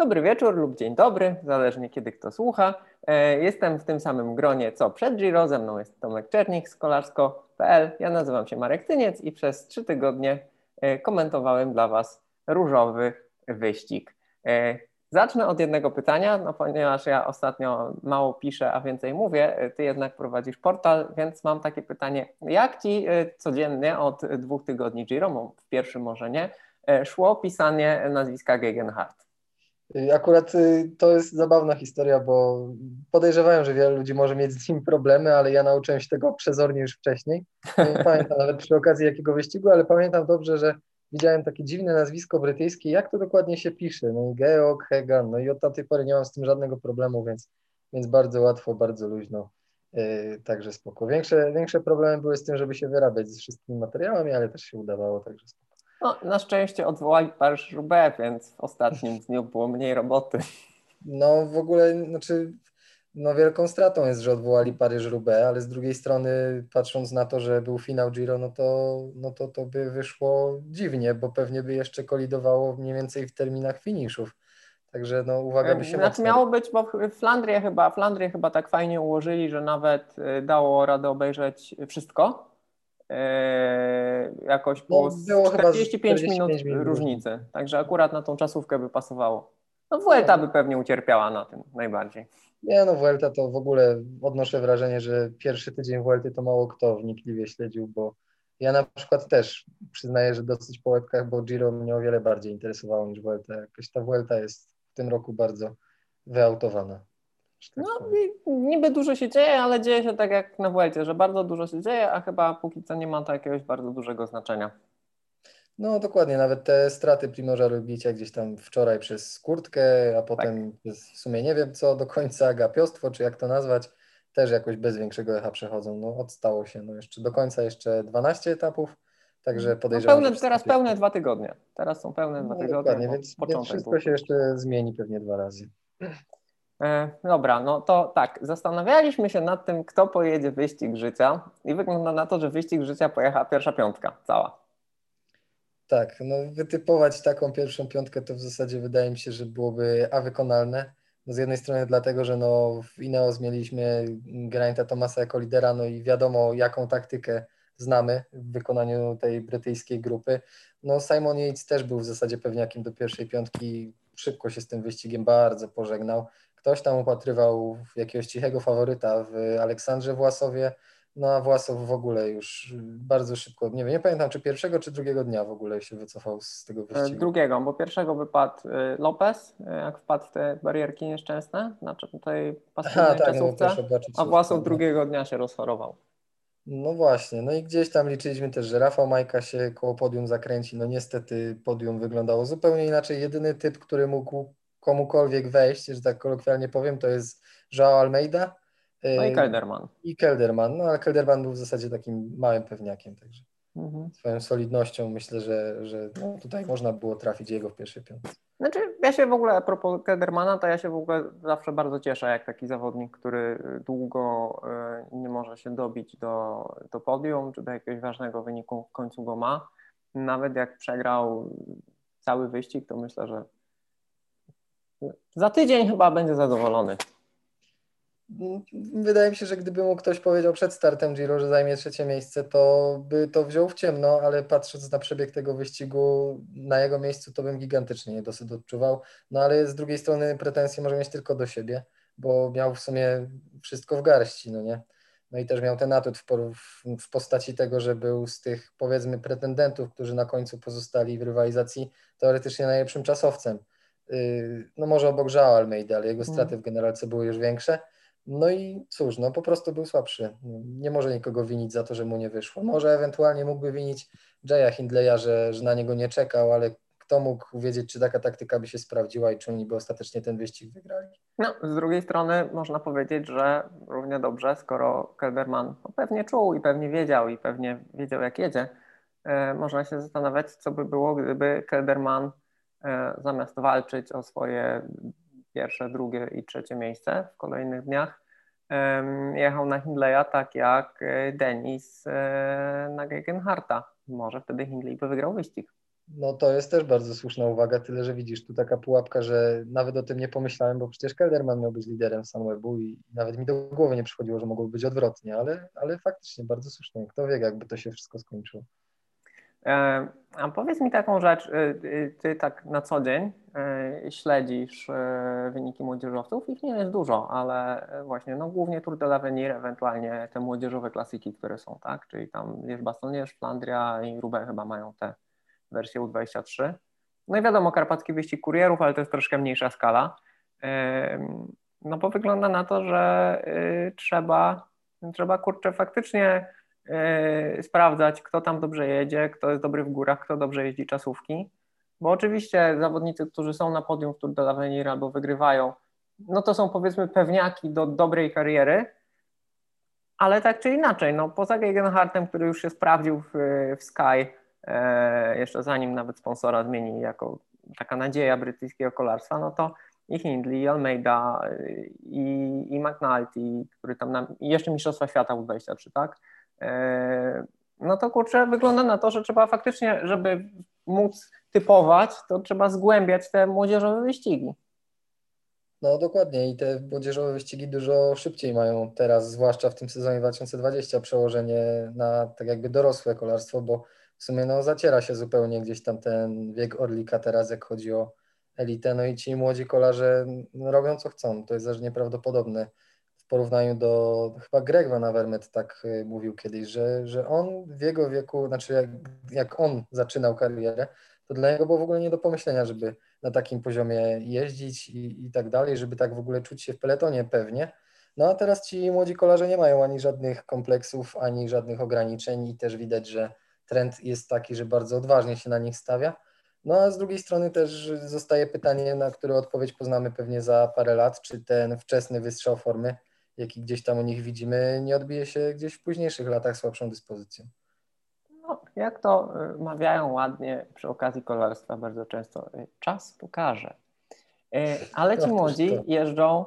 Dobry wieczór lub dzień dobry, zależnie kiedy kto słucha. E, jestem w tym samym gronie co przed Giro, ze mną jest Tomek Czernik z kolarsko.pl. Ja nazywam się Marek Tyniec i przez trzy tygodnie e, komentowałem dla Was różowy wyścig. E, zacznę od jednego pytania, no ponieważ ja ostatnio mało piszę, a więcej mówię, ty jednak prowadzisz portal, więc mam takie pytanie, jak Ci codziennie od dwóch tygodni Giro, w pierwszym może nie, szło pisanie nazwiska Gegenhardt? Y, akurat y, to jest zabawna historia, bo podejrzewałem, że wiele ludzi może mieć z nim problemy, ale ja nauczyłem się tego przezornie już wcześniej. Nie pamiętam nawet przy okazji jakiego wyścigu, ale pamiętam dobrze, że widziałem takie dziwne nazwisko brytyjskie, jak to dokładnie się pisze. No i Georg Hegan, no i od tej pory nie mam z tym żadnego problemu, więc, więc bardzo łatwo, bardzo luźno. Yy, także spoko. Większe, większe problemy były z tym, żeby się wyrabiać z wszystkimi materiałami, ale też się udawało, także spoko. No, na szczęście odwołali Paryż-Roubaix, więc w ostatnim dniu było mniej roboty. No w ogóle, znaczy no wielką stratą jest, że odwołali Paryż-Roubaix, ale z drugiej strony patrząc na to, że był finał Giro, no to, no to to by wyszło dziwnie, bo pewnie by jeszcze kolidowało mniej więcej w terminach finiszów. Także no uwaga by się znaczy, mocno... Miało być, bo Flandrię chyba, Flandrię chyba tak fajnie ułożyli, że nawet y, dało radę obejrzeć wszystko, jakoś po no, 45, minut, minut różnicy. Także akurat na tą czasówkę by pasowało. No Vuelta by pewnie ucierpiała na tym najbardziej. Nie no, Vuelta to w ogóle odnoszę wrażenie, że pierwszy tydzień Vuelty to mało kto wnikliwie śledził, bo ja na przykład też przyznaję, że dosyć po łebkach, bo Giro mnie o wiele bardziej interesowało niż Vuelta. Jakoś ta Vuelta jest w tym roku bardzo wyautowana. Tak no niby dużo się dzieje, ale dzieje się tak jak na Vuelcie, że bardzo dużo się dzieje, a chyba póki co nie ma to jakiegoś bardzo dużego znaczenia. No dokładnie, nawet te straty Primorza Roglicia gdzieś tam wczoraj przez kurtkę, a potem tak. w sumie nie wiem co do końca, gapiostwo, czy jak to nazwać, też jakoś bez większego echa przechodzą. No odstało się, no jeszcze do końca jeszcze 12 etapów, także no, podejrzewam, no pełne, Teraz pełne dwa tygodnie, teraz są pełne dwa no, tygodnie. Dokładnie, więc, więc wszystko się jeszcze zmieni pewnie dwa razy. E, dobra, no to tak, zastanawialiśmy się nad tym, kto pojedzie wyścig życia i wygląda na to, że wyścig życia pojechała pierwsza piątka cała. Tak, no wytypować taką pierwszą piątkę to w zasadzie wydaje mi się, że byłoby a wykonalne. No z jednej strony dlatego, że no w Ineos mieliśmy Geraint'a Thomasa jako lidera, no i wiadomo jaką taktykę znamy w wykonaniu tej brytyjskiej grupy. No Simon Yates też był w zasadzie pewniakiem do pierwszej piątki, szybko się z tym wyścigiem bardzo pożegnał ktoś tam upatrywał jakiegoś cichego faworyta w Aleksandrze Własowie, no a Własow w ogóle już bardzo szybko, nie wiem, nie pamiętam czy pierwszego czy drugiego dnia w ogóle się wycofał z tego e, wyścigu. Drugiego, bo pierwszego wypadł e, Lopez, e, jak wpadł w te barierki nieszczęsne, znaczy tej pasywnej tak, no, a Własow drugiego dnia się rozchorował. No właśnie, no i gdzieś tam liczyliśmy też, że Rafał Majka się koło podium zakręci. No niestety podium wyglądało zupełnie inaczej. Jedyny typ, który mógł komukolwiek wejść, że tak kolokwialnie powiem, to jest Joao Almeida. No i Kelderman. I Kelderman, no ale Kelderman był w zasadzie takim małym pewniakiem, także mhm. swoją solidnością myślę, że, że no, tutaj można było trafić jego w pierwszej piątce. Znaczy, ja się w ogóle, a propos Keldermana, to ja się w ogóle zawsze bardzo cieszę, jak taki zawodnik, który długo y, nie może się dobić do, do podium, czy do jakiegoś ważnego wyniku w końcu go ma. Nawet jak przegrał cały wyścig, to myślę, że za tydzień chyba będzie zadowolony. Wydaje mi się, że gdyby mu ktoś powiedział przed startem Giro, że zajmie trzecie miejsce, to by to wziął w ciemno, ale patrząc na przebieg tego wyścigu, na jego miejscu to bym gigantycznie nie dosyć odczuwał. No ale z drugiej strony pretensje może mieć tylko do siebie, bo miał w sumie wszystko w garści, no nie? No i też miał ten atut w, w postaci tego, że był z tych powiedzmy pretendentów, którzy na końcu pozostali w rywalizacji teoretycznie najlepszym czasowcem Y, no może obok Joao Almeida, ale jego straty w generalce były już większe. No i cóż, no po prostu był słabszy. Nie może nikogo winić za to, że mu nie wyszło. Może ewentualnie mógłby winić Jaya Hindleya, że, że na niego nie czekał, ale kto mógł wiedzieć, czy taka taktyka by się sprawdziła i czy oni by ostatecznie ten wyścig wygrali. No, z drugiej strony można powiedzieć, że równie dobrze, skoro Kelderman pewnie czuł i pewnie wiedział i pewnie wiedział jak jedzie, e, można się zastanawiać, co by było, gdyby Kelderman E, zamiast walczyć o swoje pierwsze, drugie i trzecie miejsce w kolejnych dniach, jechał na Hindleya tak jak e, Denis e, na Gegenharta. Może wtedy Hindley by wygrał wyścig. No to jest też bardzo słuszna uwaga, tyle że widzisz, tu taka pułapka, że nawet o tym nie pomyślałem, bo przecież Kelderman miał być liderem Sunwebu i nawet mi do głowy nie przychodziło, że mogłoby być odwrotnie, ale, ale faktycznie bardzo słusznie. Kto wie, jakby to się wszystko skończyło. E, a powiedz mi taką rzecz, e, e, ty tak na co dzień śledzisz wyniki młodzieżowców, ich nie jest dużo, ale właśnie no głównie Tour de l'Avenir, ewentualnie te młodzieżowe klasyki, które są, tak, czyli tam Liège, Bastogne, Flandria i Roubaix chyba mają te wersję U23. No i wiadomo, karpacki wyścig kurierów, ale to jest troszkę mniejsza skala. No bo wygląda na to, że trzeba, trzeba kurczę faktycznie sprawdzać, kto tam dobrze jedzie, kto jest dobry w górach, kto dobrze jeździ czasówki. Bo oczywiście zawodnicy, którzy są na podium w Tour de l'Avenir albo wygrywają, no to są powiedzmy pewniaki do dobrej kariery, ale tak czy inaczej, no poza Gegenhartem, który już się sprawdził w, w Sky, e, jeszcze zanim nawet sponsora zmieni jako taka nadzieja brytyjskiego kolarstwa, no to i Hindley, i Almeida, i, i McNulty, który tam, i jeszcze Mistrzostwa Świata U23, tak? E, no to kurczę, wygląda na to, że trzeba faktycznie, żeby móc typować, to trzeba zgłębiać te młodzieżowe wyścigi. No dokładnie i te młodzieżowe wyścigi dużo szybciej mają teraz, zwłaszcza w tym sezonie 2020 przełożenie na tak jakby dorosłe kolarstwo, bo w sumie no zaciera się zupełnie gdzieś tam ten wiek Orlika teraz, jak chodzi o elitę, no i ci młodzi kolarze robią co chcą, to jest też nieprawdopodobne porównaniu do, chyba Greg Van Avermaet tak y, mówił kiedyś, że, że on w jego wieku, znaczy jak, jak on zaczynał karierę, to dla niego było w ogóle nie do pomyślenia, żeby na takim poziomie jeździć i, i tak dalej, żeby tak w ogóle czuć się w peletonie pewnie. No a teraz ci młodzi kolarze nie mają ani żadnych kompleksów, ani żadnych ograniczeń i też widać, że trend jest taki, że bardzo odważnie się na nich stawia. No a z drugiej strony też zostaje pytanie, na które odpowiedź poznamy pewnie za parę lat, czy ten wczesny wystrzał formy jaki gdzieś tam u nich widzimy, nie odbije się gdzieś w późniejszych latach słabszą dyspozycją. No, jak to y, mawiają ładnie przy okazji kolarstwa bardzo często, y, czas pokaże. Y, ale ci młodzi jeżdżą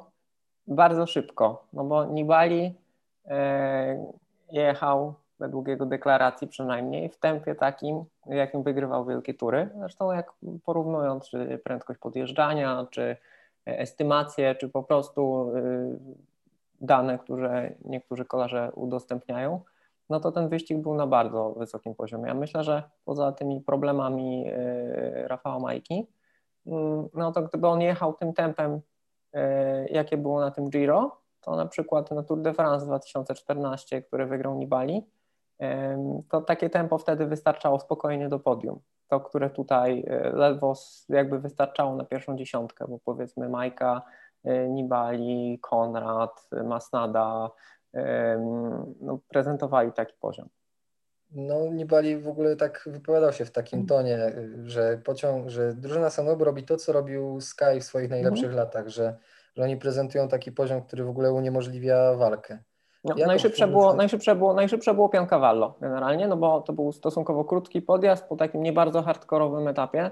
bardzo szybko, no bo Nibali jechał według jego deklaracji przynajmniej w tempie takim, jakim wygrywał wielkie tury. Zresztą jak porównując czy prędkość podjeżdżania, czy estymację, czy po prostu dane, które niektórzy kolarze udostępniają, no to ten wyścig był na bardzo wysokim poziomie. Ja myślę, że poza tymi problemami e, Rafała Majki, mm, no to gdyby on jechał tym tempem, e, jakie było na tym Giro, to na przykład na Tour de France 2014, który wygrał Nibali, to takie tempo wtedy wystarczało spokojnie do podium. To, które tutaj e, ledwo jakby wystarczało na pierwszą dziesiątkę, bo powiedzmy Majka Nibali, Konrad, Masnada no, prezentowali taki poziom. No, Nibali w ogóle tak wypowiadał się w takim tonie, że pociąg, że drużyna Sanobu robi to, co robił Sky w swoich najlepszych mhm. latach, że, że oni prezentują taki poziom, który w ogóle uniemożliwia walkę. No, ja najszybsze, było, najszybsze, było, najszybsze było Piancavallo generalnie, no bo to był stosunkowo krótki podjazd po takim nie bardzo hardkorowym etapie.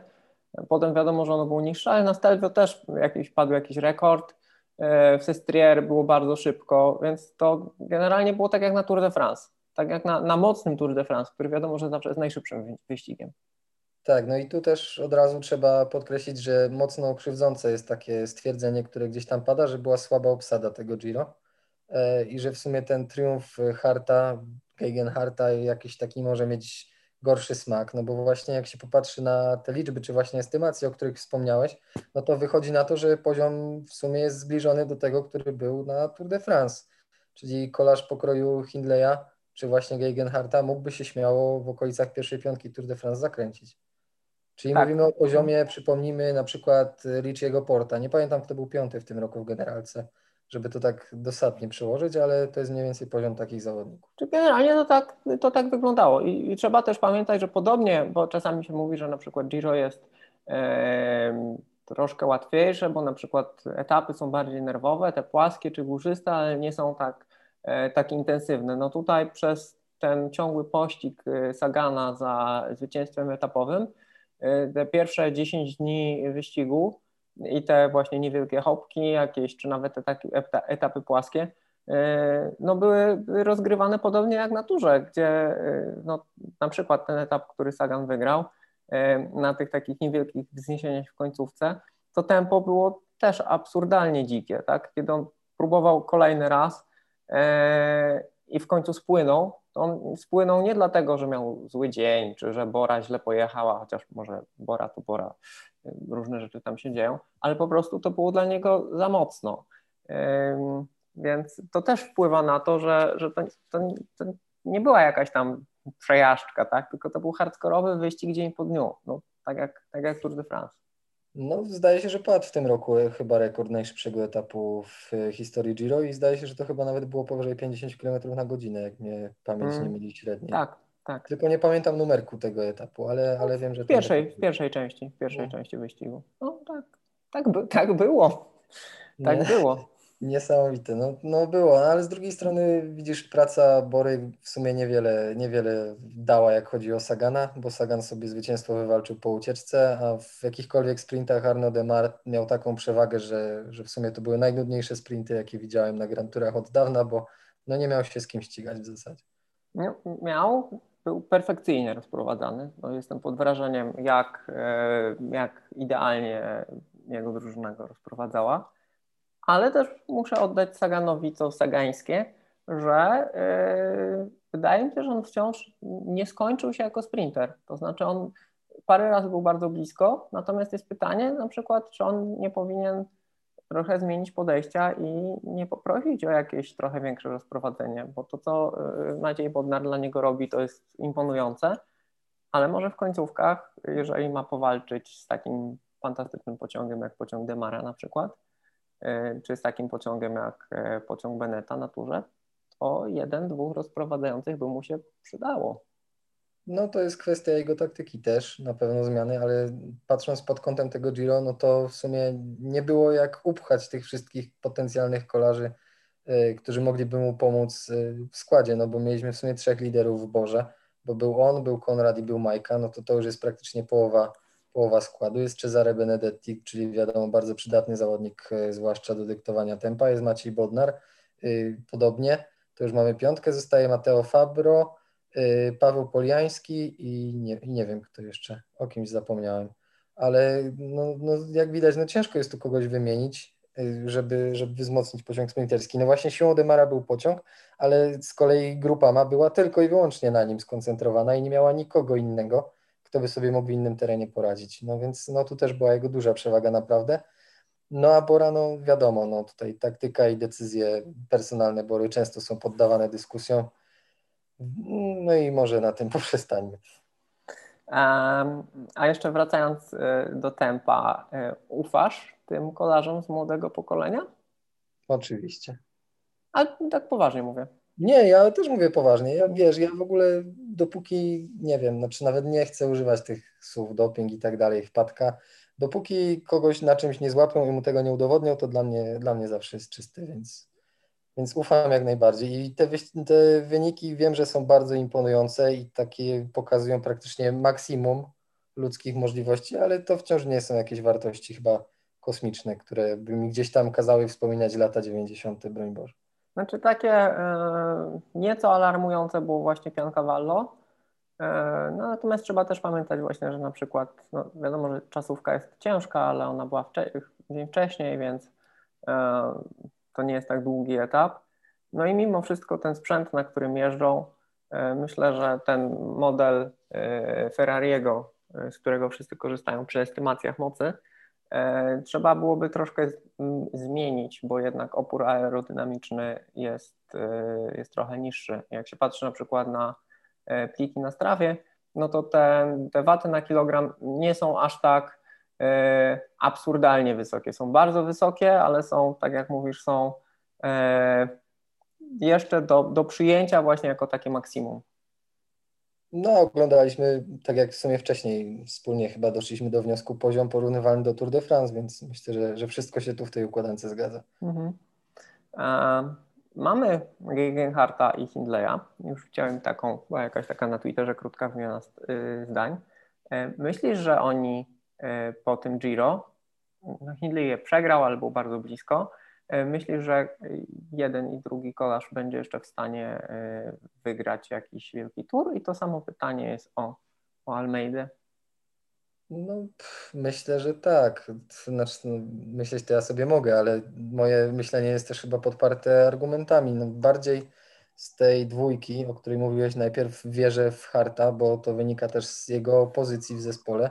Potem wiadomo, że ono było niższe, ale na Stelvio też jakiś, padł jakiś rekord. E, w Sestriere było bardzo szybko, więc to generalnie było tak jak na Tour de France. Tak jak na, na mocnym Tour de France, który wiadomo, że zawsze jest najszybszym wyścigiem. Tak, no i tu też od razu trzeba podkreślić, że mocno krzywdzące jest takie stwierdzenie, które gdzieś tam pada, że była słaba obsada tego Giro e, i że w sumie ten triumf Harta, Harta jakiś taki może mieć gorszy smak, no bo właśnie jak się popatrzy na te liczby, czy właśnie estymacje, o których wspomniałeś, no to wychodzi na to, że poziom w sumie jest zbliżony do tego, który był na Tour de France, czyli kolarz pokroju Hindleya, czy właśnie Geigenharta mógłby się śmiało w okolicach pierwszej piątki Tour de France zakręcić. Czyli tak. mówimy o poziomie, przypomnijmy na przykład Richiego Porta. Nie pamiętam, kto był piąty w tym roku w generalce żeby to tak dosadnie przełożyć, ale to jest mniej więcej poziom takich zawodników. Czy generalnie to tak, to tak wyglądało I, i trzeba też pamiętać, że podobnie, bo czasami się mówi, że na przykład Giro jest e, troszkę łatwiejsze, bo na przykład etapy są bardziej nerwowe, te płaskie czy górzyste, ale nie są tak, e, tak intensywne. No tutaj przez ten ciągły pościg e, Sagana za zwycięstwem etapowym, e, te pierwsze 10 dni wyścigu i te właśnie niewielkie hopki jakieś, czy nawet takie etapy płaskie, e, no były rozgrywane podobnie jak na turze, gdzie e, no, na przykład ten etap, który Sagan wygrał, na tych takich niewielkich wzniesieniach w końcówce, to tempo było też absurdalnie dzikie, tak? Kiedy on próbował kolejny raz i w końcu spłynął, to on spłynął nie dlatego, że miał zły dzień, czy że Bora źle pojechała, chociaż może Bora to Bora, różne rzeczy tam się dzieją, ale po prostu to było dla niego za mocno. Więc to też wpływa na to, że, że to, to, to nie była jakaś tam przejażdżka, tak? tylko to był hardkorowy wyścig dzień po dniu, no, tak, jak, tak jak Tour de France. No, zdaje się, że padł w tym roku chyba rekord najszybszego etapu w historii Giro i zdaje się, że to chyba nawet było powyżej 50 km na godzinę, jak mnie pamięć mm. nie myli średniej. Tak, tak. Tylko nie pamiętam numerku tego etapu, ale, ale wiem, że... W pierwszej, w pierwszej części, w pierwszej no. części wyścigu. No tak, tak, by, tak było. Tak nie? było. Niesamowite, no, no było, no, ale z drugiej strony widzisz, praca Bory w sumie niewiele, niewiele dała, jak chodzi o Sagana, bo Sagan sobie zwycięstwo wywalczył po ucieczce, a w jakichkolwiek sprintach Arnaud Demar miał taką przewagę, że, że w sumie to były najnudniejsze sprinty, jakie widziałem na Grand Tourach od dawna, bo no nie miał się z kim ścigać w zasadzie. Miał, był perfekcyjnie rozprowadzany. No, jestem pod wrażeniem, jak, e, jak idealnie jego drużyna go rozprowadzała ale też muszę oddać Saganowi to sagańskie, że yy, wydaje mi się, że on wciąż nie skończył się jako sprinter. To znaczy on parę razy był bardzo blisko, natomiast jest pytanie na przykład, czy on nie powinien trochę zmienić podejścia i nie poprosić o jakieś trochę większe rozprowadzenie, bo to, co y, Maciej Bodnar dla niego robi, to jest imponujące, ale może w końcówkach, jeżeli ma powalczyć z takim fantastycznym pociągiem jak pociąg Demara na przykład, czy z takim pociągiem jak e, pociąg Beneta na turze, to jeden, dwóch rozprowadzających by mu się przydało. No to jest kwestia jego taktyki też, na pewno zmiany, ale patrząc pod kątem tego Giro, no to w sumie nie było jak upchać tych wszystkich potencjalnych kolarzy, y, którzy mogliby mu pomóc w składzie, no bo mieliśmy w sumie trzech liderów w Borze, bo był on, był Konrad i był Majka, no to to już jest praktycznie połowa połowa składu. Jest Cesare Benedetti, czyli wiadomo, bardzo przydatny zawodnik, e, zwłaszcza do dyktowania tempa. Jest Maciej Bodnar, e, podobnie. To już mamy piątkę. Zostaje Mateo Fabro, e, Paweł Poliański i nie, i nie wiem kto jeszcze. O kimś zapomniałem. Ale no, no, jak widać, no ciężko jest tu kogoś wymienić, żeby, żeby wzmocnić pociąg sprinterski. No właśnie siłą Demara był pociąg, ale z kolei grupa ma była tylko i wyłącznie na nim skoncentrowana i nie miała nikogo innego kto by sobie mógł w innym terenie poradzić. No więc no tu też była jego duża przewaga naprawdę. No a Bora, no wiadomo, no tutaj taktyka i decyzje personalne Bory często są poddawane dyskusjom. No i może na tym poprzestańmy. A jeszcze wracając y, do tempa, y, ufasz tym kolarzom z młodego pokolenia? Oczywiście. Ale tak poważnie mówię. Nie, ja też mówię poważnie. Ja wiesz, ja w ogóle dopóki nie wiem, znaczy nawet nie chcę używać tych słów doping i tak dalej, wpadka. Dopóki kogoś na czymś nie złapią i mu tego nie udowodnią, to dla mnie, dla mnie zawsze jest czysty, więc, więc ufam jak najbardziej. I te, te wyniki wiem, że są bardzo imponujące i takie pokazują praktycznie maksimum ludzkich możliwości, ale to wciąż nie są jakieś wartości chyba kosmiczne, które by mi gdzieś tam kazały wspominać lata 90., broń Boże. Znaczy takie e, nieco alarmujące było właśnie Piancavallo, e, no, natomiast trzeba też pamiętać właśnie, że na przykład, no, wiadomo, że czasówka jest ciężka, ale ona była wcze dzień wcześniej, więc e, to nie jest tak długi etap. No i mimo wszystko ten sprzęt, na którym jeżdżą, myślę, że ten model Ferrariego, z którego wszyscy korzystają przy estymacjach mocy, trzeba byłoby troszkę zmienić, bo jednak opór aerodynamiczny jest, e, jest trochę niższy. Jak się patrzy na przykład na e, pliki na strawie, no to te, te waty na kilogram nie są aż tak absurdalnie wysokie. Są bardzo wysokie, ale są, tak jak mówisz, są jeszcze do, do przyjęcia właśnie jako takie maksimum. No, oglądaliśmy, tak jak w sumie wcześniej wspólnie chyba doszliśmy do wniosku, poziom porównywalny do Tour de France, więc myślę, że, że wszystko się tu w tej układance zgadza. E, mamy Gegenharta i Hindleya. Już chciałem taką, była jakaś taka na Twitterze krótka wymiana y, zdań. E, myślisz, że oni e, po tym Giro, no Hindley je przegrał, ale był bardzo blisko, myślisz, że jeden i drugi kolarz będzie jeszcze w stanie e, wygrać jakiś wielki tur? I to samo pytanie jest o, o Almeidę. No, myślę, że tak. Znaczy, no, myśleć to ja sobie mogę, ale moje myślenie jest też chyba podparte argumentami. No, bardziej z tej dwójki, o której mówiłeś, najpierw wierzę w Harta, bo to wynika też z jego pozycji w zespole.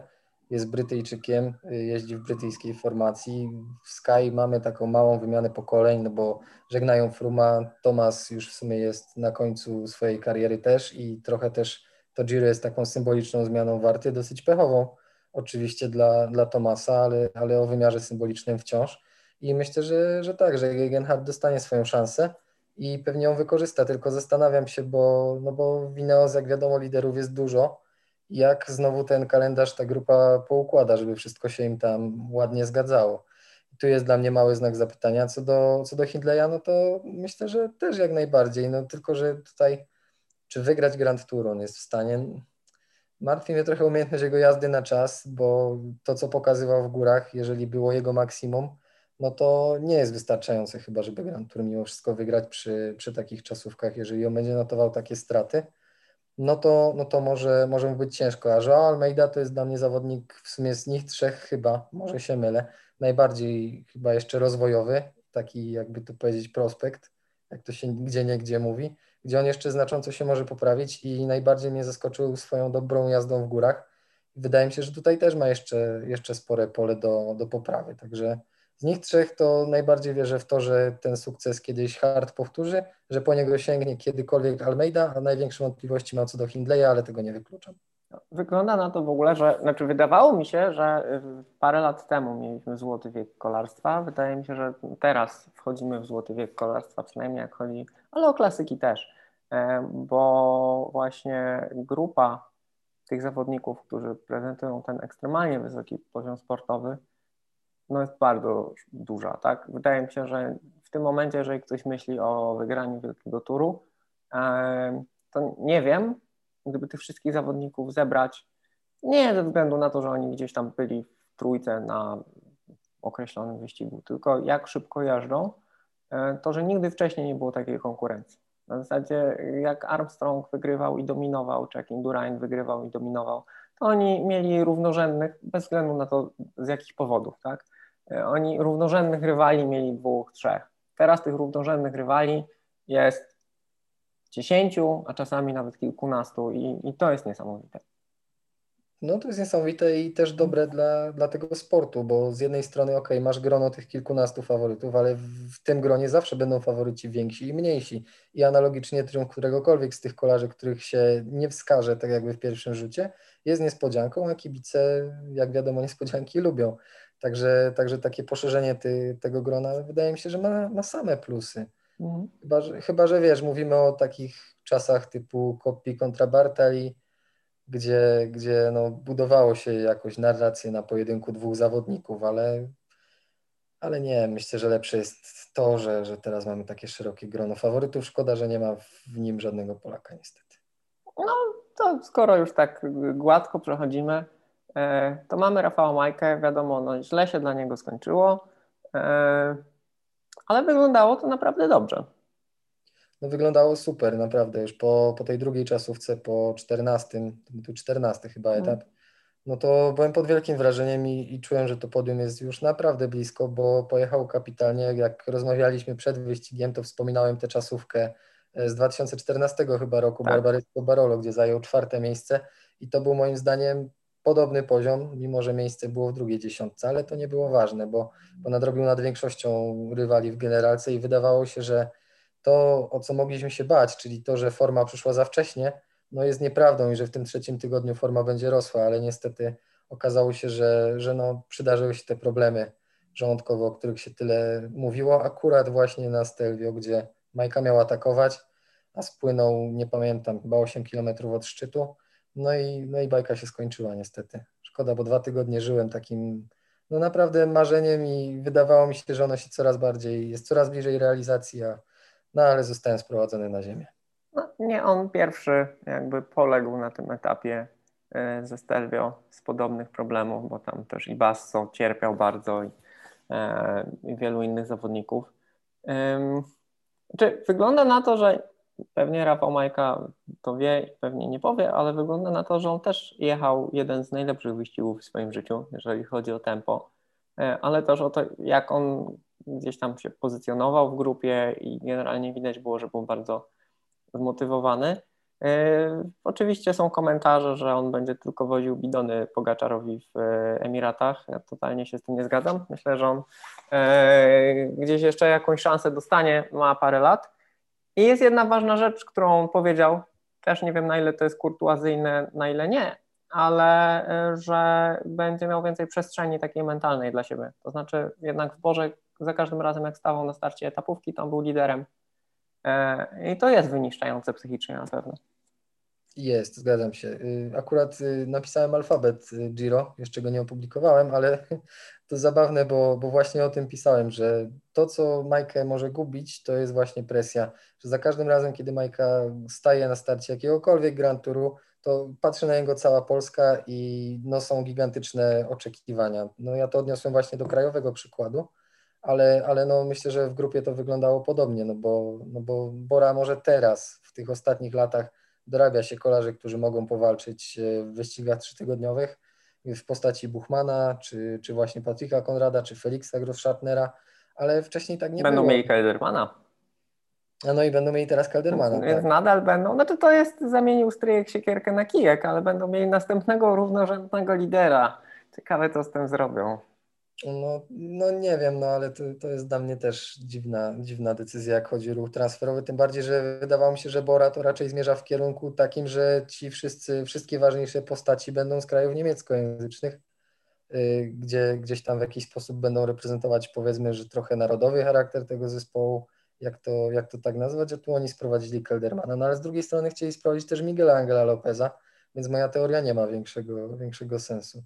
Jest Brytyjczykiem, jeździ w brytyjskiej formacji. W Sky mamy taką małą wymianę pokoleń, no bo żegnają Fruma. Thomas już w sumie jest na końcu swojej kariery też i trochę też to Giro jest taką symboliczną zmianą warty, dosyć pechową oczywiście dla, dla Tomasa, ale, ale o wymiarze symbolicznym wciąż. I myślę, że, że tak, że Gegenhardt dostanie swoją szansę i pewnie ją wykorzysta, tylko zastanawiam się, bo, no bo w Ineos, jak wiadomo, liderów jest dużo. Jak znowu ten kalendarz ta grupa poukłada, żeby wszystko się im tam ładnie zgadzało. tu jest dla mnie mały znak zapytania. Co do, co do Hindleya, no to myślę, że też jak najbardziej. No tylko, że tutaj czy wygrać Grand Tour on jest w stanie? Martwi mnie trochę umiejętność jego jazdy na czas, bo to, co pokazywał w górach, jeżeli było jego maksimum, no to nie jest wystarczające chyba, żeby Grand Tour mimo wszystko wygrać przy, przy takich czasówkach. Jeżeli on będzie notował takie straty, no to, no to może, może mu być ciężko. A Joao Almeida to jest dla mnie zawodnik w sumie z nich trzech chyba, może się mylę, najbardziej chyba jeszcze rozwojowy, taki jakby tu powiedzieć prospekt, jak to się gdzie nie gdzie mówi gdzie on jeszcze znacząco się może poprawić i najbardziej mnie zaskoczył swoją dobrą jazdą w górach. Wydaje mi się, że tutaj też ma jeszcze, jeszcze spore pole do, do poprawy. Także z nich trzech to najbardziej wierzę w to, że ten sukces kiedyś Hart powtórzy, że po niego sięgnie kiedykolwiek Almeida, a największe wątpliwości mam co do Hindleya, ale tego nie wykluczam. Wygląda na to w ogóle, że, znaczy wydawało mi się, że parę lat temu mieliśmy złoty wiek kolarstwa. Wydaje mi się, że teraz wchodzimy w złoty wiek kolarstwa, przynajmniej jak chodzi, ale o klasyki też, e, bo właśnie grupa tych zawodników, którzy prezentują ten ekstremalnie wysoki poziom sportowy, no jest bardzo duża, tak? Wydaje mi się, że w tym momencie, jeżeli ktoś myśli o wygraniu wielkiego turu, to nie wiem, gdyby tych wszystkich zawodników zebrać, nie ze względu na to, że oni gdzieś tam byli w trójce na określonym wyścigu, tylko jak szybko jeżdżą, e, to że nigdy wcześniej nie było takiej konkurencji. Na zasadzie jak Armstrong wygrywał i dominował, czy jak Indurain wygrywał i dominował, to oni mieli równorzędnych, bez względu na to z jakich powodów, tak? E, oni równorzędnych rywali mieli dwóch, trzech. Teraz tych równorzędnych rywali jest dziesięciu, a czasami nawet kilkunastu i, i to jest niesamowite. No to jest niesamowite i też dobre dla, dla tego sportu, bo z jednej strony, ok, masz grono tych kilkunastu faworytów, ale w, tym gronie zawsze będą faworyci więksi i mniejsi. I analogicznie triumf któregokolwiek z tych kolarzy, których się nie wskaże, tak jakby w pierwszym rzucie, jest niespodzianką, a kibice, jak wiadomo, niespodzianki lubią. Także, także takie poszerzenie ty, tego grona wydaje mi się, że ma, ma same plusy. Mhm. Chyba, że, chyba, że wiesz, mówimy o takich czasach typu Koppi kontra Bartali, gdzie, gdzie no, budowało się jakoś narrację na pojedynku dwóch zawodników, ale, ale nie, myślę, że lepsze jest to, że, że teraz mamy takie szerokie grono faworytów. Szkoda, że nie ma w nim żadnego Polaka niestety. No, to skoro już tak gładko przechodzimy, to mamy Rafała Majkę, wiadomo, no, źle się dla niego skończyło. E, ale wyglądało to naprawdę dobrze. No wyglądało super, naprawdę. Już po, po tej drugiej czasówce, po 14, tu 14 chyba mhm. etap, no to byłem pod wielkim wrażeniem i, i czułem, że to podium jest już naprawdę blisko, bo pojechał kapitalnie. Jak rozmawialiśmy przed wyścigiem, to wspominałem tę czasówkę e, z 2014 chyba roku, tak. Barbarysco Barolo, gdzie zajął czwarte miejsce i to był moim zdaniem podobny poziom, mimo że miejsce było w drugiej dziesiątce, ale to nie było ważne, bo, bo nadrobił nad większością rywali w generalce i wydawało się, że to, o co mogliśmy się bać, czyli to, że forma przyszła za wcześnie, no jest nieprawdą i że w tym trzecim tygodniu forma będzie rosła, ale niestety okazało się, że, że no, przydarzyły się te problemy żołądkowe, o których się tyle mówiło, akurat właśnie na Stelvio, gdzie Majka miał atakować, a spłynął, nie pamiętam, chyba 8 km od szczytu, no i, no i bajka się skończyła niestety. Szkoda, bo dwa tygodnie żyłem takim no naprawdę marzeniem i wydawało mi się, że ono się coraz bardziej, jest coraz bliżej realizacji, a, no ale zostałem sprowadzony na ziemię. No, nie on pierwszy jakby poległ na tym etapie e, ze Stelvio z podobnych problemów, bo tam też i Basso cierpiał bardzo i, e, i wielu innych zawodników. Czy wygląda na to, że pewnie Rafał Majka to wie pewnie nie powie, ale wygląda na to, że on też jechał jeden z najlepszych wyścigów w swoim życiu, jeżeli chodzi o tempo, e, ale też o to, jak on gdzieś tam się pozycjonował w grupie i generalnie widać było, że był bardzo zmotywowany. E, oczywiście są komentarze, że on będzie tylko woził bidony Pogaczarowi w e, Emiratach. Ja totalnie się z tym nie zgadzam. Myślę, że on gdzieś jeszcze jakąś szansę dostanie, ma parę lat i jest jedna ważna rzecz, którą powiedział, też nie wiem na ile to jest kurtuazyjne, na ile nie, ale y, że będzie miał więcej przestrzeni takiej mentalnej dla siebie. To znaczy jednak w Boże za każdym razem jak stawał na starcie etapówki, to on był liderem. Y, I to jest wyniszczające psychicznie na pewno. Jest, zgadzam się. Y, akurat napisałem alfabet Giro, jeszcze go nie opublikowałem, ale to zabawne, bo, bo właśnie o tym pisałem, że to, co Majkę może gubić, to jest właśnie presja, że za każdym razem, kiedy Majka staje na starcie jakiegokolwiek Grand Touru, to patrzy na niego cała Polska i no, są gigantyczne oczekiwania. No ja to odniosłem właśnie do krajowego przykładu, ale, ale no, myślę, że w grupie to wyglądało podobnie, no bo, no bo Bora może teraz, w tych ostatnich latach dorabia się kolarzy, którzy mogą powalczyć e, w wyścigach trzytygodniowych, w postaci Buchmana, czy, czy właśnie Patryka Konrada, czy Feliksa Grosschartnera, ale wcześniej tak nie będą było. Będą mieli Keldermana. A no i będą mieli teraz Keldermana. Więc tak. nadal będą, znaczy to jest, zamienił stryjek siekierkę na kijek, ale będą mieli następnego równorzędnego lidera. Ciekawe, co z tym zrobią. No, no nie wiem, no ale to, to jest dla mnie też dziwna, dziwna decyzja, jak chodzi o ruch transferowy, tym bardziej, że wydawało mi się, że Bora to raczej zmierza w kierunku takim, że ci wszyscy, wszystkie ważniejsze postaci będą z krajów niemieckojęzycznych, yy, gdzie gdzieś tam w jakiś sposób będą reprezentować powiedzmy, że trochę narodowy charakter tego zespołu, jak to, jak to tak nazwać, a tu oni sprowadzili Keldermana, no ale z drugiej strony chcieli sprowadzić też Miguela Angela Lopeza, więc moja teoria nie ma większego, większego sensu.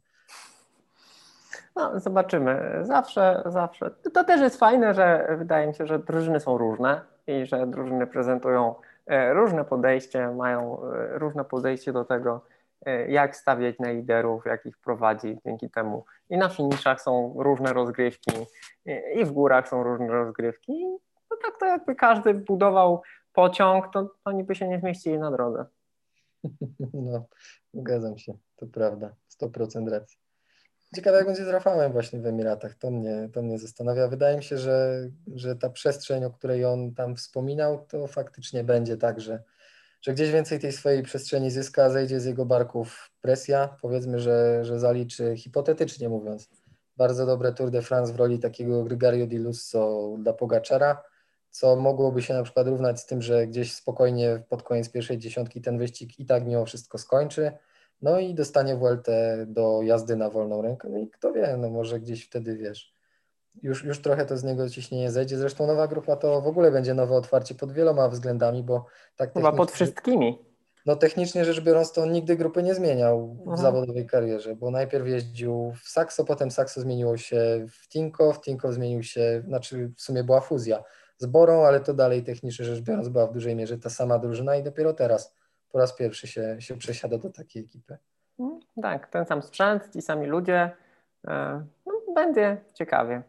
No, zobaczymy. Zawsze, zawsze. To też jest fajne, że wydaje mi się, że drużyny są różne i że drużyny prezentują e, różne podejście, mają e, różne podejście do tego, e, jak stawiać na liderów, jak ich prowadzić. Dzięki temu i na finiszach są różne rozgrywki, i w górach są różne rozgrywki. No tak to jakby każdy budował pociąg, to oni by się nie zmieścili na drodze. No, zgadzam się, to prawda, 100% racji. Ciekawe, jak będzie z Rafałem właśnie w Emiratach. To mnie, to mnie zastanawia. Wydaje mi się, że, że ta przestrzeń, o której on tam wspominał, to faktycznie będzie tak, że, że gdzieś więcej tej swojej przestrzeni zyska, zejdzie z jego barków presja. Powiedzmy, że, że zaliczy, hipotetycznie mówiąc, bardzo dobre Tour de France w roli takiego Gregario di Lusso dla Pogaczara, co mogłoby się na przykład równać z tym, że gdzieś spokojnie pod koniec pierwszej dziesiątki ten wyścig i tak mimo wszystko skończy no i dostanie WLT do jazdy na wolną rękę. No i kto wie, no może gdzieś wtedy wiesz. Już, już trochę to z niego ciśnienie zejdzie. Zresztą nowa grupa to w ogóle będzie nowe otwarcie pod wieloma względami, bo tak. Chyba pod wszystkimi. No technicznie rzecz biorąc, to on nigdy grupy nie zmieniał w Aha. zawodowej karierze, bo najpierw jeździł w Saxo, potem Saxo zmieniło się w Tinkow, Tinkow zmienił się, znaczy w sumie była fuzja z Borą, ale to dalej technicznie rzecz biorąc była w dużej mierze ta sama drużyna i dopiero teraz po raz pierwszy się, się przesiada do takiej ekipy. Mm, tak, ten sam sprzęt, ci sami ludzie. E, no, będzie ciekawie.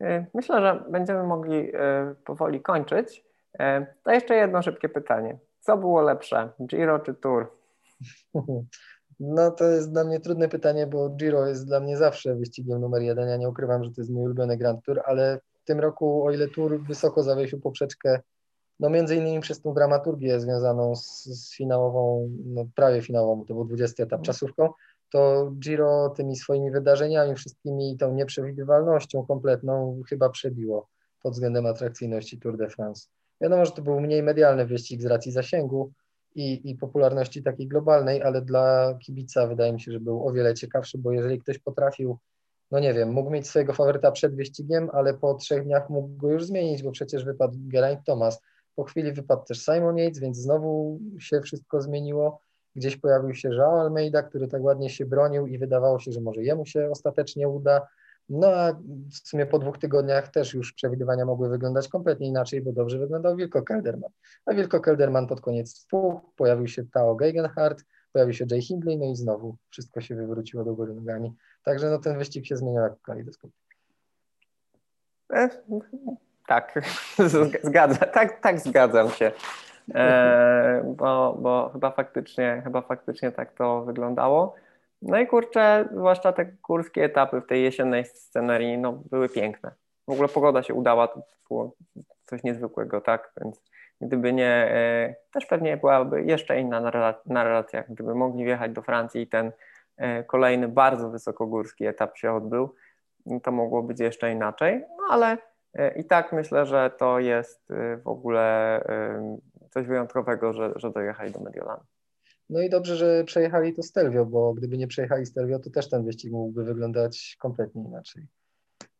E, myślę, że będziemy mogli e, powoli kończyć. To jeszcze jedno szybkie pytanie. Co było lepsze, Giro czy Tour? No to jest dla mnie trudne pytanie, bo Giro jest dla mnie zawsze wyścigiem numer jeden. Ja nie ukrywam, że to jest mój ulubiony Grand Tour, ale w tym roku, o ile Tour wysoko zawiesił poprzeczkę no między innymi przez tą dramaturgię związaną z, z finałową, no prawie finałową, to był 20 etap mhm. czasówką, to Giro tymi swoimi wydarzeniami, wszystkimi tą nieprzewidywalnością kompletną chyba przebiło pod względem atrakcyjności Tour de France. Wiadomo, że to był mniej medialny wyścig z racji zasięgu i, i popularności takiej globalnej, ale dla kibica wydaje mi się, że był o wiele ciekawszy, bo jeżeli ktoś potrafił, no nie wiem, mógł mieć swojego faworyta przed wyścigiem, ale po trzech dniach mógł go już zmienić, bo przecież wypadł Geraint Thomas, po chwili wypadł też Simon Yates, więc znowu się wszystko zmieniło. Gdzieś pojawił się Joao Almeida, który tak ładnie się bronił i wydawało się, że może jemu się ostatecznie uda. No a w sumie po dwóch tygodniach też już przewidywania mogły wyglądać kompletnie inaczej, bo dobrze wyglądał Wilko Kelderman. A Wilko Kelderman pod koniec wpół, pojawił się Tao Gegenhardt, pojawił się Jay Hindley, no i znowu wszystko się wywróciło do góry nogami. Także no ten wyścig się zmieniał jak kalejdoskop. Tak, zgadza, tak, tak zgadzam się. e, bo, bo chyba faktycznie, chyba faktycznie tak to wyglądało. No i kurczę, zwłaszcza te górskie etapy w tej jesiennej scenerii, no były piękne. W ogóle pogoda się udała, to było coś niezwykłego, tak? Więc gdyby nie, e, też pewnie byłaby jeszcze inna narracja, gdyby mogli wjechać do Francji i ten e, kolejny bardzo wysokogórski etap się odbył, to mogło być jeszcze inaczej, no ale i tak myślę, że to jest w ogóle coś wyjątkowego, że, że dojechali do Mediolanu. No i dobrze, że przejechali to Stelvio, bo gdyby nie przejechali Stelvio, to też ten wyścig mógłby wyglądać kompletnie inaczej.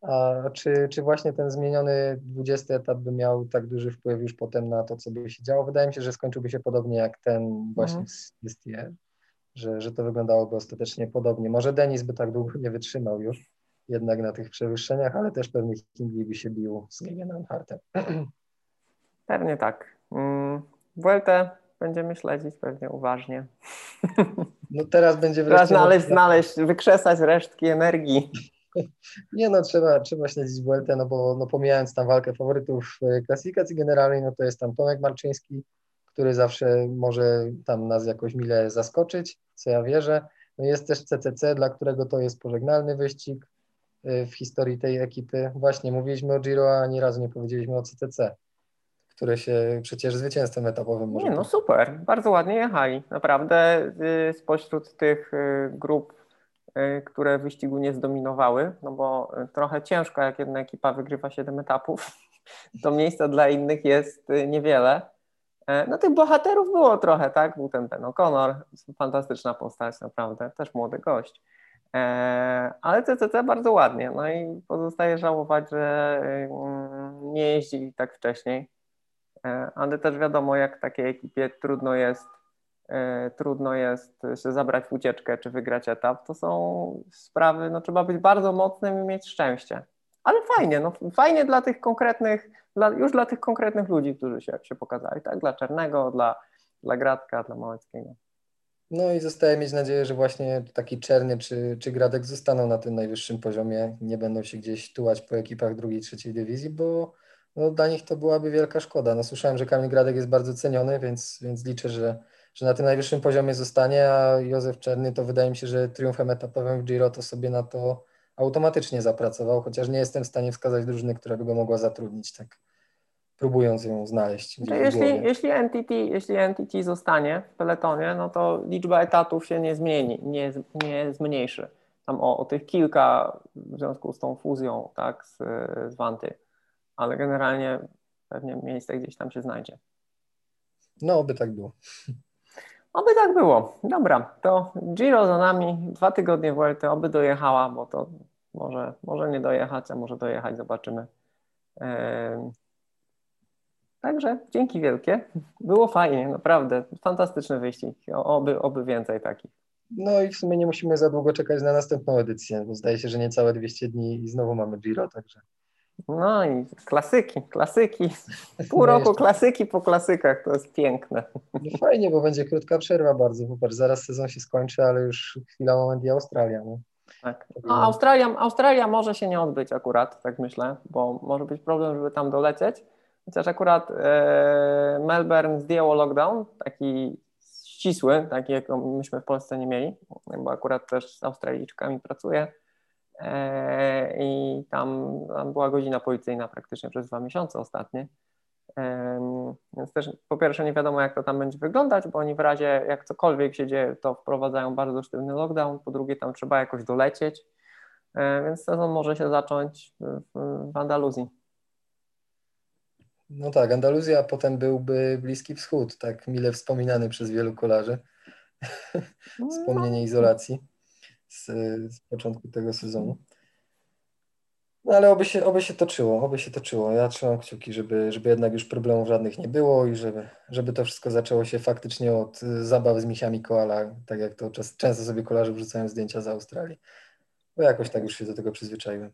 A czy, czy właśnie ten zmieniony 20 etap by miał tak duży wpływ już potem na to, co by się działo? Wydaje mi się, że skończyłby się podobnie jak ten właśnie mhm. z Listier, że, że to wyglądało ostatecznie podobnie. Może Denis by tak długo nie wytrzymał już jednak na tych przewyższeniach, ale też pewnie Hindley by się bił z Gegenem Hartem. Pewnie tak. Mm, Vueltę będziemy śledzić pewnie uważnie. No teraz będzie wreszcie... Teraz znaleźć, znaleźć, wykrzesać resztki energii. Nie no, trzeba, trzeba śledzić Vueltę, no bo no, pomijając tam walkę faworytów klasyfikacji generalnej, no to jest tam Tomek Marczyński, który zawsze może tam nas jakoś mile zaskoczyć, co ja wierzę. No jest też CCC, dla którego to jest pożegnalny wyścig w historii tej ekipy. Właśnie mówiliśmy o Giro, a ani razu nie powiedzieliśmy o CCC, które się przecież zwycięstwem etapowym może. Nie, no super, bardzo ładnie jechali. Naprawdę y, spośród tych y, grup Y, które wyścigu nie zdominowały, no bo y, trochę ciężko, jak jedna ekipa wygrywa 7 etapów, to miejsca dla innych jest y, niewiele. E, no tych bohaterów było trochę, tak? Był ten Ben O'Connor, fantastyczna postać, naprawdę, też młody gość. E, ale CCC bardzo ładnie, no i pozostaje żałować, że nie jeździli tak wcześniej, e, ale też wiadomo, jak takiej ekipie trudno jest E, trudno jest się zabrać w ucieczkę czy wygrać etap, to są sprawy, no trzeba być bardzo mocnym i mieć szczęście. Ale fajnie, no fajnie dla tych konkretnych, dla, już dla tych konkretnych ludzi, którzy się, się pokazali, tak? Dla Czernego, dla, dla Gradka, dla Małeckiego. No i zostaje mieć nadzieję, że właśnie taki Czerny czy, czy Gradek zostaną na tym najwyższym poziomie, nie będą się gdzieś tułać po ekipach drugiej, trzeciej dywizji, bo no, dla nich to byłaby wielka szkoda. No, słyszałem, że Kamil Gradek jest bardzo ceniony, więc, więc liczę, że, że na tym najwyższym poziomie zostanie, a Józef Czerny to wydaje mi się, że triumfem etapowym w Giro to sobie na to automatycznie zapracował, chociaż nie jestem w stanie wskazać drużyny, która by go mogła zatrudnić, tak próbując ją znaleźć. Jeśli, jeśli, entity, jeśli entity zostanie w peletonie, no to liczba etatów się nie zmieni, nie, nie zmniejszy. Tam o, o tych kilka w związku z tą fuzją tak, z, z Wanty, ale generalnie pewnie miejsce gdzieś tam się znajdzie. No, by tak było. Oby tak było. Dobra, to Giro za nami, dwa tygodnie Vuelty, oby dojechała, bo to może, może nie dojechać, a może dojechać, zobaczymy. Także dzięki wielkie. Było fajnie, naprawdę. Fantastyczny wyścig. Oby, oby więcej takich. No i w sumie nie musimy za długo czekać na następną edycję, bo zdaje się, że niecałe 200 dni i znowu mamy Giro, także no i klasyki, klasyki. Pół no roku jeszcze. klasyki po klasykach, to jest piękne. No fajnie, bo będzie krótka przerwa bardzo. Popatrz, zaraz sezon się skończy, ale już chwila, moment i Australia. No. Tak. A Australia, Australia może się nie odbyć akurat, tak myślę, bo może być problem, żeby tam dolecieć. Chociaż akurat e, Melbourne zdjęło lockdown, taki ścisły, taki jak myśmy w Polsce nie mieli, bo akurat też z Australijczykami pracuję E, i tam, tam była godzina policyjna praktycznie przez dwa miesiące ostatnie. Więc też po pierwsze nie wiadomo, jak to tam będzie wyglądać, bo oni w razie jak cokolwiek się dzieje, to wprowadzają bardzo sztywny lockdown. Po drugie, tam trzeba jakoś dolecieć, e, więc sezon może się zacząć w Andaluzji. No tak, Andaluzja, a potem byłby Bliski Wschód, tak mile wspominany przez wielu kolarzy. Wspomnienie izolacji z, z początku tego sezonu. No ale oby się, oby się toczyło, oby się toczyło. Ja trzymam kciuki, żeby, żeby jednak już problemów żadnych nie było i żeby, żeby to wszystko zaczęło się faktycznie od zabaw z misiami koala, tak jak to czas, często sobie kolarze wrzucają zdjęcia z Australii. Bo jakoś tak już się do tego przyzwyczaiłem.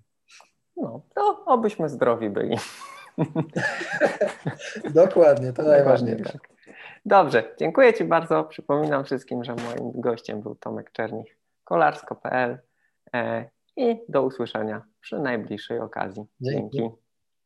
No, to obyśmy zdrowi byli. Dokładnie, to najważniejsze. Tak. Dobrze, dziękuję Ci bardzo. Przypominam wszystkim, że moim gościem był Tomek Czernich kolarsko.pl e, i do usłyszenia przy najbliższej okazji. Dzięki. Dzięki.